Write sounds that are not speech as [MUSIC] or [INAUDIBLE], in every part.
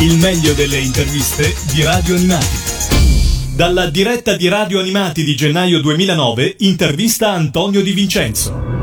Il meglio delle interviste di Radio Animati. Dalla diretta di Radio Animati di gennaio 2009, intervista Antonio Di Vincenzo.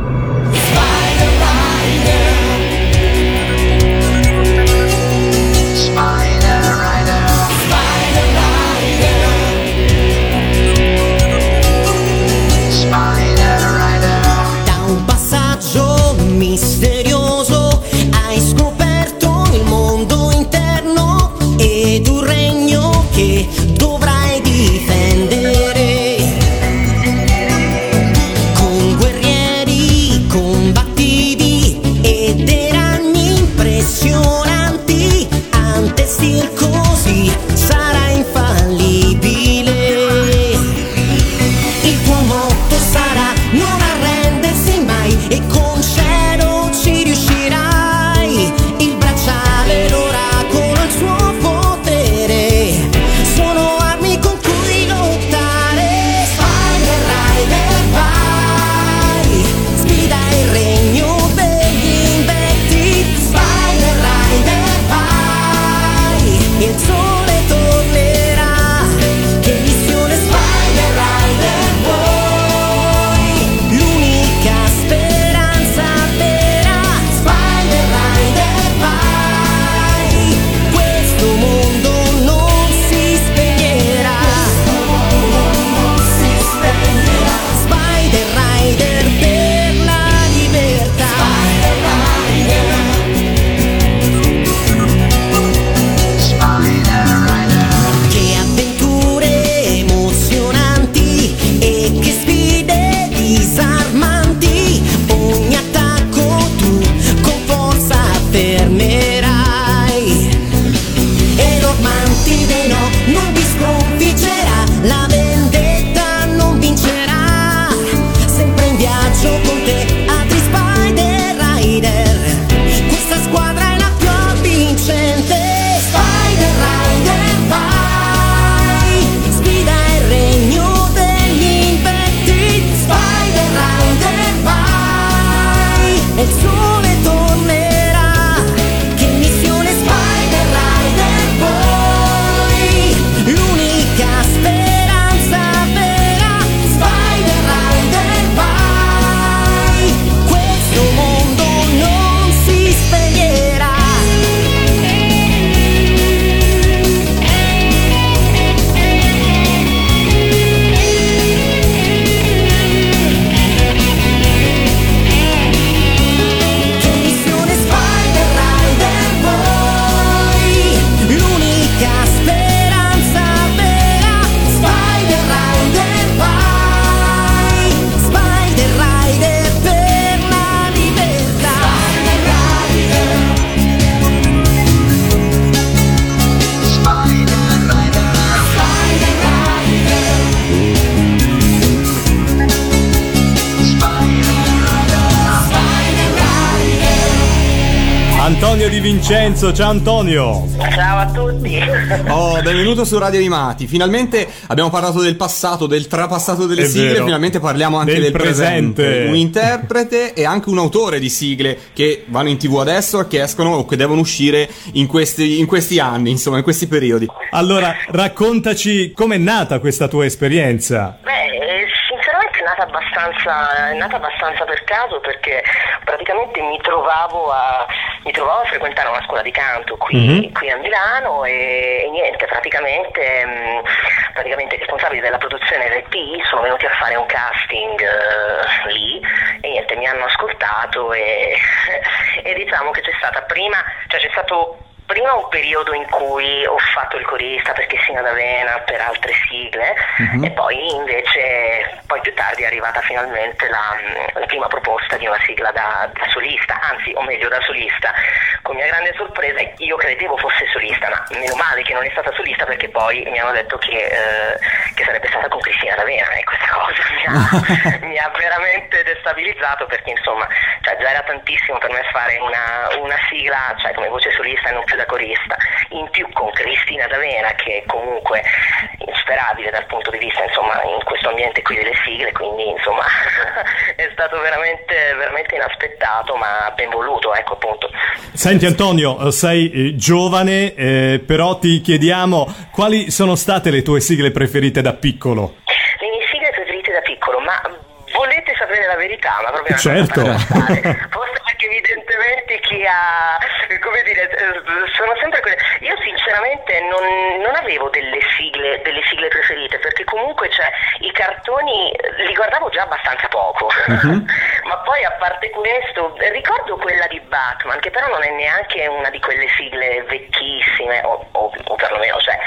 Vincenzo, ciao Antonio! Ciao a tutti. [LAUGHS] Oh, benvenuto su Radio Animati. Finalmente abbiamo parlato del passato, del trapassato delle È sigle, vero. finalmente parliamo anche Del del, presente. presente. Un interprete e anche un autore di sigle che vanno in tv adesso e che escono o che devono uscire in questi, in questi anni, insomma, in questi periodi. Allora, raccontaci com'è nata questa tua esperienza. Beh, eh, nata abbastanza, è nata abbastanza per caso perché praticamente mi trovavo a, mi trovavo a frequentare una scuola di canto qui, qui a Milano e, e niente, praticamente, mh, praticamente i responsabili della produzione del P sono venuti a fare un casting eh, lì e niente, mi hanno ascoltato e, [LAUGHS] e diciamo che c'è stata prima, cioè c'è stato prima un periodo in cui ho fatto il corista per Chessina d'Avena, per altre sigle e poi invece poi più tardi è arrivata finalmente la, la prima proposta di una sigla da, da solista, anzi o meglio da solista. Con mia grande sorpresa io credevo fosse solista, ma meno male che non è stata solista perché poi mi hanno detto che, eh, che sarebbe stata con Cristina D'Avena e questa cosa mi ha, [LAUGHS] mi ha veramente destabilizzato perché insomma cioè, già era tantissimo per me fare una, una sigla cioè, come voce solista e non più da corista. in più con Cristina D'Avena che comunque insperabile dal punto di vista insomma in questo ambiente qui delle sigle quindi insomma [LAUGHS] è stato veramente, veramente inaspettato ma ben voluto ecco appunto Senti Antonio, sei eh, giovane, eh, però ti chiediamo quali sono state le tue sigle preferite da piccolo? le mie sigle preferite da piccolo ma volete sapere la verità ma proprio Certo. [LAUGHS] cosa paradossale. forse perché evidentemente chi ha come dire eh, sono sempre quelle io sinceramente non, non avevo delle sigle delle sigle preferite perché comunque cioè, i cartoni li guardavo già abbastanza poco. Ma poi a parte questo ricordo quella di Batman che però non è neanche una di quelle sigle vecchissime o, o, o perlomeno cioè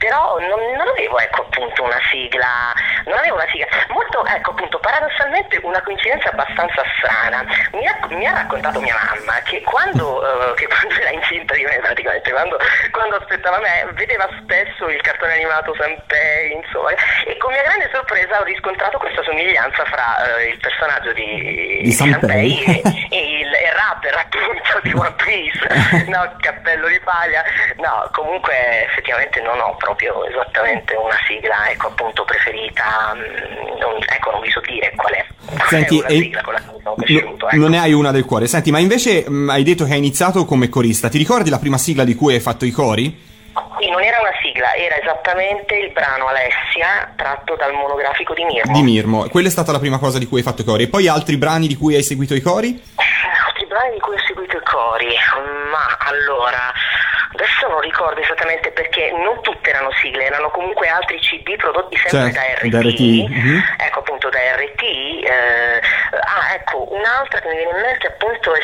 però non, non avevo ecco appunto una sigla non avevo una sigla molto ecco appunto paradossalmente una coincidenza abbastanza strana mi ha, mi ha raccontato mia mamma che quando, eh, che quando era incinta di me praticamente quando, quando aspettava me vedeva spesso il cartone animato Sanpei insomma e con mia grande sorpresa ho riscontrato questa somiglianza fra eh, il personaggio di, Di Sanpei. e, e il, il rapper appunto di One Piece [LAUGHS] no cappello di paglia no comunque effettivamente non ho proprio esattamente una sigla ecco appunto preferita mm, non, ecco non vi so dire qual è, Senti, è sigla con la quale sono no- cresciuto ecco. non ne hai una del cuore. Senti, ma invece mh, hai detto che hai iniziato come corista. Ti ricordi la prima sigla di cui hai fatto i cori? Sì, non era una sigla era esattamente il brano Alessia tratto dal monografico di Mirmo Di Mirmo. Quella è stata la prima cosa di cui hai fatto i cori. E poi altri brani di cui hai seguito i cori? altri brani di cui ho seguito i cori ma allora adesso non ricordo esattamente perché non tutte erano sigle erano comunque altri cd prodotti sempre Certo, da RT, RT, mhm. ecco appunto da RT eh, ah ecco un'altra che mi viene in mente appunto è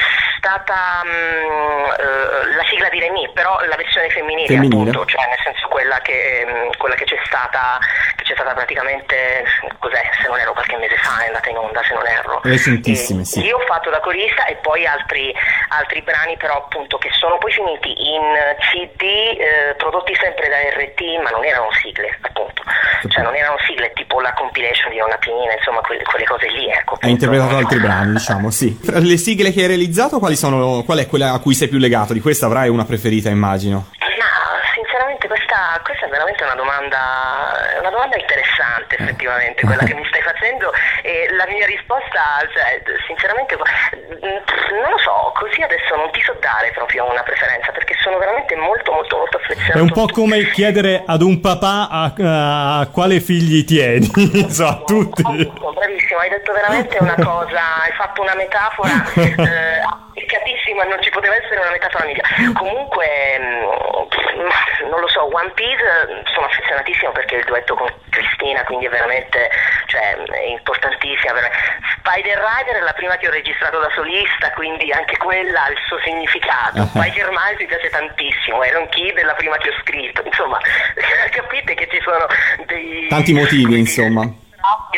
stata mm, eh, la sigla di Remy però la versione femminile, Femminile. appunto cioè nel senso quella che, mm, quella che c'è stata che c'è stata praticamente cos'è se non ero qualche mese fa è andata in onda se non erro Recentissime, sì. io ho fatto da corista e poi altri, altri brani però appunto che sono poi finiti in CD eh, prodotti sempre da RT ma non erano sigle appunto cioè non erano sigle tipo la compilation di Nonna Pinina insomma quelle, quelle cose lì ecco Hai appunto. interpretato altri brani, diciamo, sì. Fra le sigle che hai realizzato, quali sono, qual è quella a cui sei più legato? Di questa avrai una preferita, immagino. Questa, è veramente una domanda, una domanda interessante effettivamente quella che mi stai facendo e la mia risposta, cioè, sinceramente, mm, non lo so, così adesso non ti so dare proprio una preferenza perché sono veramente molto molto molto affezionato. È un po' come chiedere ad un papà a, a quale figli tieni, [LAUGHS] insomma, a tutti. Bravissimo, bravissimo, hai detto veramente una cosa, hai fatto una metafora [LAUGHS] eh, applicativissima, non ci poteva essere una metafora migliore. Comunque, mm, non lo so, One Piece sono affezionatissimo perché il duetto con Cristina, quindi è veramente cioè, è importantissima. Spider Rider è la prima che ho registrato da solista, quindi anche quella ha il suo significato. Spider Miles mi piace tantissimo, Iron Kid è la prima che ho scritto, insomma, [LAUGHS] capite che ci sono dei... Tanti motivi, [LAUGHS] insomma.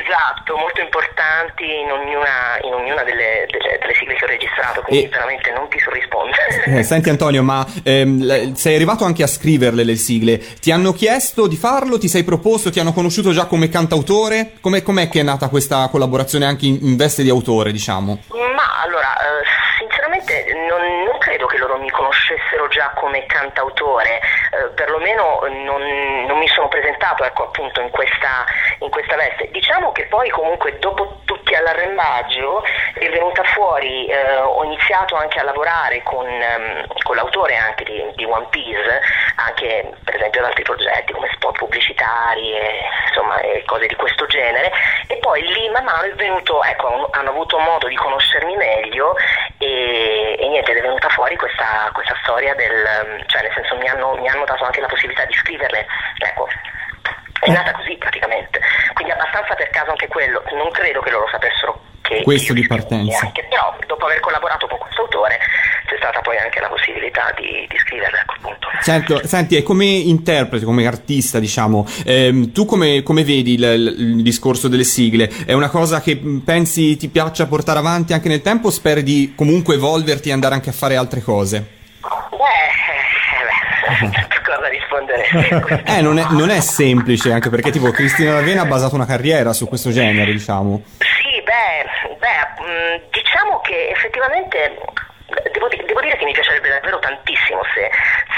Esatto, molto importanti in ognuna, in ognuna delle, delle- delle sigle che ho registrato, quindi E- veramente non ti so rispondere. Eh, [LAUGHS] senti Antonio, ma ehm, sei arrivato anche a scriverle le sigle. Ti hanno chiesto di farlo? Ti sei proposto? Ti hanno conosciuto già come cantautore? Com'è, com'è che è nata questa collaborazione anche in, in veste di autore, diciamo? Ma allora, eh, non, non credo che loro mi conoscessero già come cantautore, eh, perlomeno non, non mi sono presentato ecco, appunto in questa, in questa veste. Diciamo che poi comunque dopo tutti all'arrembaggio è venuta fuori, eh, ho iniziato anche a lavorare con, ehm, con l'autore anche di, di One Piece, anche per esempio ad altri progetti come spot pubblicitari e insomma e cose di questo genere e poi lì man mano è venuto, ecco, hanno avuto modo di conoscermi meglio e, e niente, ed è venuta fuori questa, questa storia del, cioè nel senso mi hanno, mi hanno dato anche la possibilità di scriverle, ecco. È nata così praticamente, quindi abbastanza per caso anche quello, non credo che loro sapessero che Questo di partenza. Anche, però dopo aver collaborato con questo autore c'è stata poi anche la possibilità di, di scriverle, ecco appunto. Certo, senti, e come interprete, come artista, diciamo, ehm, tu come, come vedi il, il- discorso delle sigle? È una cosa che mh, pensi ti piaccia portare avanti anche nel tempo o speri di comunque evolverti e andare anche a fare altre cose? Beh, eh, [LAUGHS] beh, cosa rispondere? [LAUGHS] Eh, non è, non è semplice, anche perché tipo Cristina D'Avena ha basato una carriera su questo genere, diciamo. Sì, beh, beh, mh, diciamo che effettivamente devo, devo dire che mi piacerebbe davvero tantissimo se,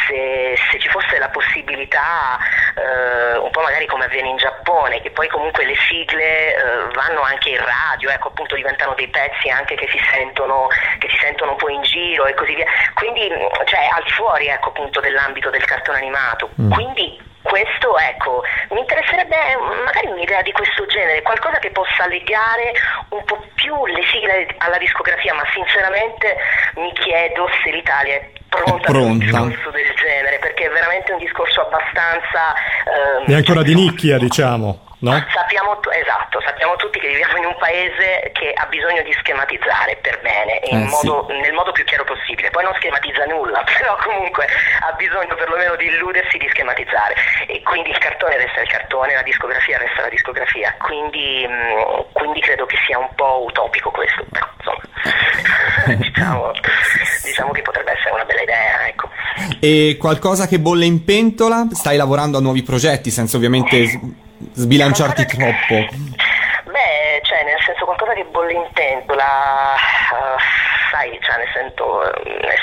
se, se ci fosse la possibilità, eh, un po' magari come avviene in Giappone, che poi comunque le sigle eh, vanno anche in radio, ecco appunto diventano dei pezzi anche che si sentono, che si sentono un po' in giro e così via. Quindi cioè al di fuori ecco appunto dell'ambito del cartone animato. Quindi questo, ecco, mi interesserebbe magari un'idea di questo genere, qualcosa che possa legare un po' più le sigle alla discografia, ma sinceramente mi chiedo se l'Italia è pronta, per un Pronta. discorso del genere, perché è veramente un discorso abbastanza... ehm, È ancora di cioè, nicchia, diciamo, no? Sappiamo, esatto, sappiamo tutti che viviamo in un paese che ha bisogno di schematizzare per bene, in Eh, sì. modo- nel modo più chiaro possibile. Poi non schematizza nulla, [LAUGHS] però comunque ha bisogno perlomeno di illudersi di schematizzare. E quindi il cartone resta il cartone, la discografia resta la discografia. Quindi, mh, quindi credo che sia un po' utopico questo, però insomma, [LAUGHS] diciamo, diciamo che potrebbe essere una bella idea, ecco. E qualcosa che bolle in pentola? Stai lavorando a nuovi progetti senza ovviamente sbilanciarti troppo. Beh, cioè, nel senso qualcosa che bolle in pentola, eh, sai, cioè, nel senso, eh,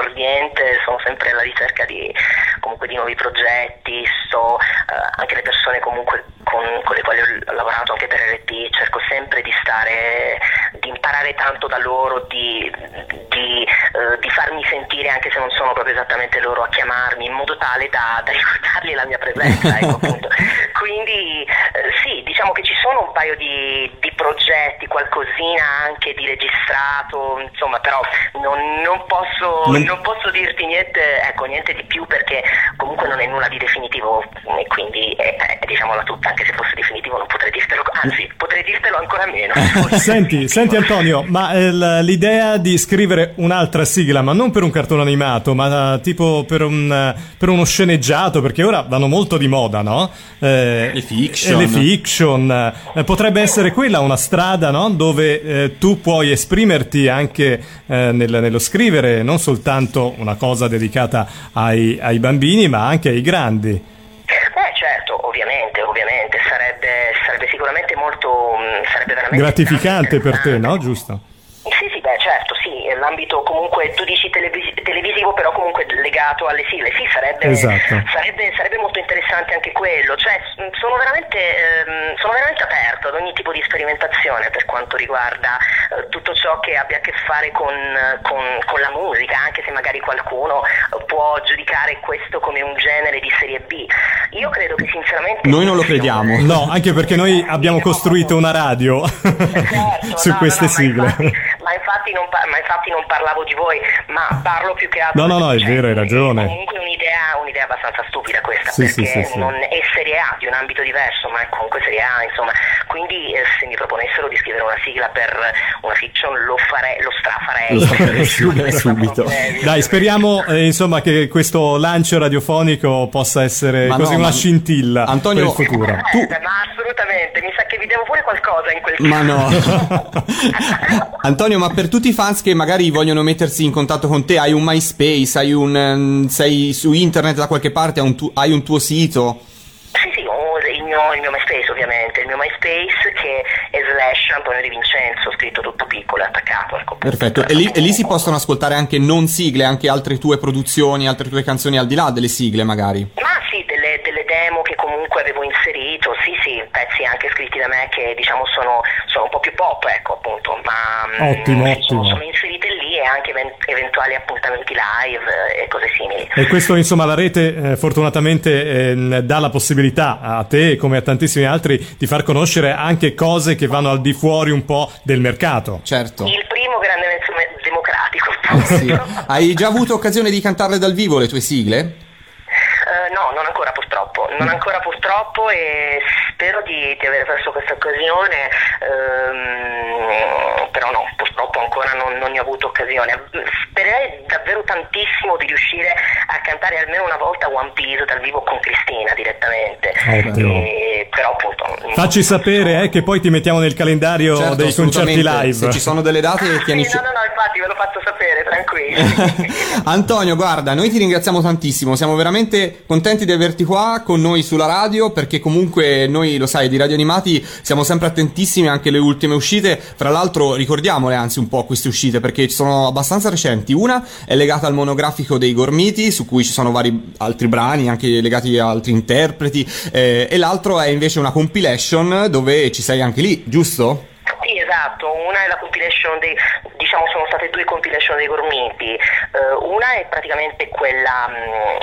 un esordiente, sono sempre alla ricerca di, comunque, di nuovi progetti, sto, eh, anche le persone comunque con, con le quali ho lavorato anche per RT, cerco sempre di stare, di imparare tanto da loro, di, di, eh, di farmi sentire anche se non sono proprio esattamente loro a chiamarmi, in modo tale da, da ricordargli la mia presenza, ecco. [LAUGHS] Quindi eh, sono un paio di, di progetti, qualcosina anche di registrato, insomma, però non, non posso, Non- non posso dirti niente, ecco, niente di più perché comunque non è nulla di definitivo e quindi eh, eh, diciamola tutta, anche se fosse definitivo non potrei dirtelo, anzi potrei dirtelo ancora meno. [LAUGHS] Senti, senti Antonio, ma eh, l'idea di scrivere un'altra sigla, ma non per un cartone animato, ma eh, tipo per, un, eh, per uno sceneggiato, perché ora vanno molto di moda, no? Eh, Le fiction. le fiction. Eh, potrebbe essere quella una strada, no? Dove eh, tu puoi esprimerti anche eh, nel- nello scrivere, non soltanto una cosa dedicata ai, ai bambini, ma anche ai grandi. Beh certo, ovviamente, ovviamente, sarebbe, sarebbe sicuramente molto, mh, sarebbe Gratificante per te, no? Giusto? Sì, sì, beh certo, sì, l'ambito comunque, tu dici televisi- televisivo però comunque legato alle sigle, sì, sarebbe, Esatto. sarebbe, sarebbe molto interessante anche quello, cioè s- sono veramente, ehm, sono veramente aperto ad ogni tipo di sperimentazione per quanto riguarda eh, tutto ciò che abbia a che fare con, con- con la musica, anche se magari qualcuno eh, può giudicare questo come un genere di serie B. Io credo che sinceramente... Noi non lo crediamo. No, anche perché noi abbiamo costruito una radio Certo, [LAUGHS] su no, queste no, no, sigle. Ma infatti, non ma infatti non parlavo di voi, ma parlo più che altro. No, no, no, è cioè, vero, hai ragione. Comunque è un'idea, un'idea abbastanza stupida questa, Sì, perché sì, sì. non è serie A di un ambito diverso, ma è comunque serie A, insomma. Quindi eh, se mi proponessero di scrivere una sigla per una fiction lo farei, lo strafarei. Lo farei [LAUGHS] Subito, subito. subito. Dai, speriamo eh, insomma che questo lancio radiofonico possa essere Ma così no, una ma- scintilla Antonio- per il futuro. Eh, Tu- Ma assolutamente, mi che vi devo pure qualcosa in quel Ma caso. no. [LAUGHS] Antonio, ma per tutti i fans che magari vogliono mettersi in contatto con te, hai un MySpace, hai un, ehm, sei su internet da qualche parte, hai un, tu- hai un tuo sito? Sì, sì, ho il mio, il mio MySpace ovviamente, il mio MySpace che è slash Antonio Di Vincenzo, scritto tutto piccolo, attaccato al computer. Perfetto. E lì, e lì si possono ascoltare anche non sigle, anche altre tue produzioni, altre tue canzoni al di là delle sigle magari. Ma sì, delle, delle demo che comunque avevo inserito, sì sì, pezzi anche scritti da me che diciamo sono, sono un po' più pop, ecco appunto, ma mm, Ottimo, sono, ottimo. sono inserite lì e anche even- eventuali appuntamenti live eh, e cose simili. E questo, insomma, la rete eh, fortunatamente ehm, dà la possibilità a te, come a tantissimi altri, di far conoscere anche cose che vanno al di fuori un po' del mercato. Certo. Il primo grande mezzo me- democratico, Eh sì. Hai già avuto occasione di cantarle dal vivo le tue sigle? Eh, no, non ancora purtroppo, non ancora purtroppo e spero di, di aver perso questa occasione, ehm, però no, purtroppo ancora non, non ne ho avuto occasione. Spererei davvero tantissimo di riuscire a cantare almeno una volta One Piece dal vivo con Cristina direttamente, Ottimo. E- però appunto... Facci sapere eh, che poi ti mettiamo nel calendario Certo, dei concerti live. Se ci sono delle date, Ah, tienici... sì, no, no, no, infatti infatti ve lo faccio sapere, tranquilli. [LAUGHS] Antonio, guarda, noi ti ringraziamo tantissimo, siamo veramente contenti di averti qua con noi sulla radio perché comunque noi, lo sai, di Radio Animati siamo sempre attentissimi anche alle ultime uscite, fra l'altro ricordiamole anzi un po' queste uscite perché sono abbastanza recenti, una è legata al monografico dei Gormiti su cui ci sono vari altri brani anche legati a altri interpreti eh, e l'altro è invece una compilation dove ci sei anche lì, giusto? Sì, esatto, una è la compilation dei, diciamo sono state due compilation dei Gormiti, Eh, una è praticamente quella, mh,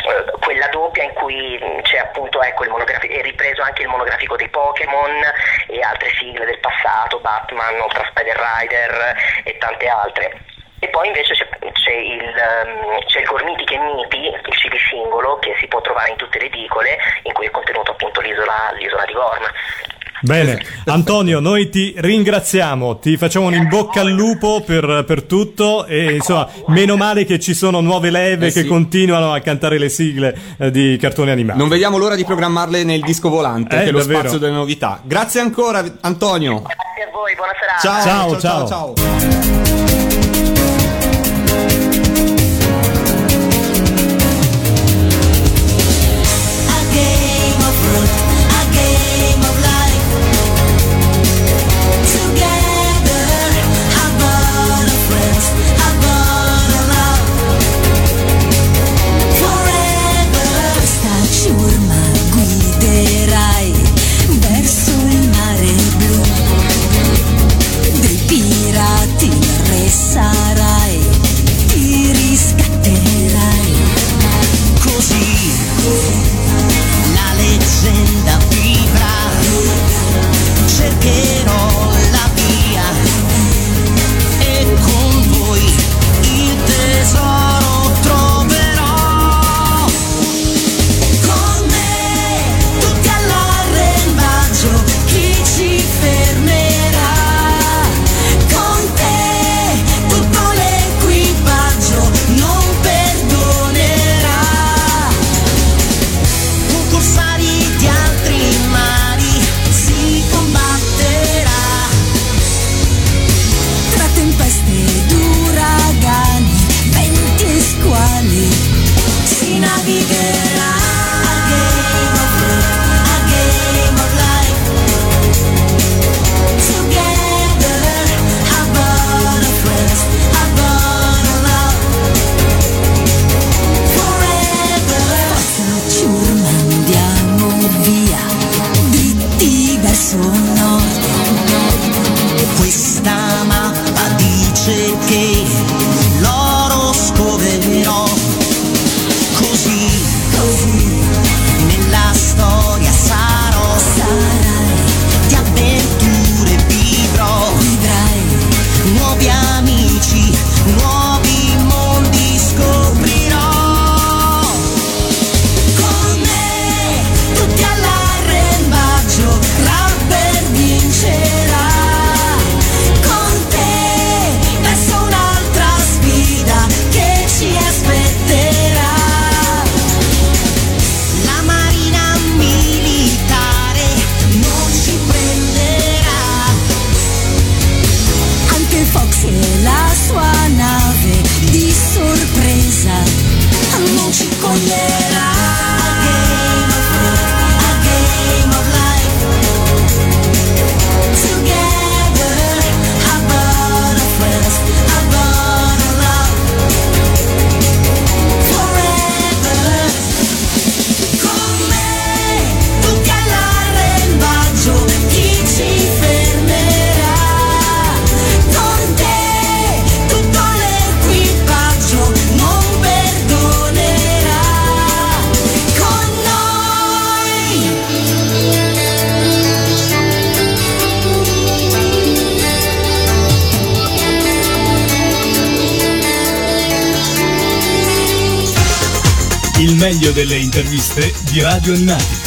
eh, quella doppia in cui mh, c'è appunto ecco, il monografico, è ripreso anche il monografico dei Pokémon e altre sigle del passato, Batman, Ultra Spider Rider e tante altre. E poi invece c'è, c'è il, ehm, c'è il Gormiti che Miti, il CD singolo, che si può trovare in tutte le edicole, in cui è contenuto appunto l'isola, l'isola di Gorma. Bene, Antonio, noi ti ringraziamo, ti facciamo un in bocca al lupo per, per tutto e insomma, meno male che ci sono nuove leve Eh che sì. continuano a cantare le sigle eh, di cartoni animati. Non vediamo l'ora di programmarle nel disco volante, Eh, che è lo davvero. spazio delle novità. Grazie ancora, Antonio. Grazie a voi, buona serata. Ciao, Ciao, ciao, ciao. ciao. Meglio delle interviste di Radio Animati.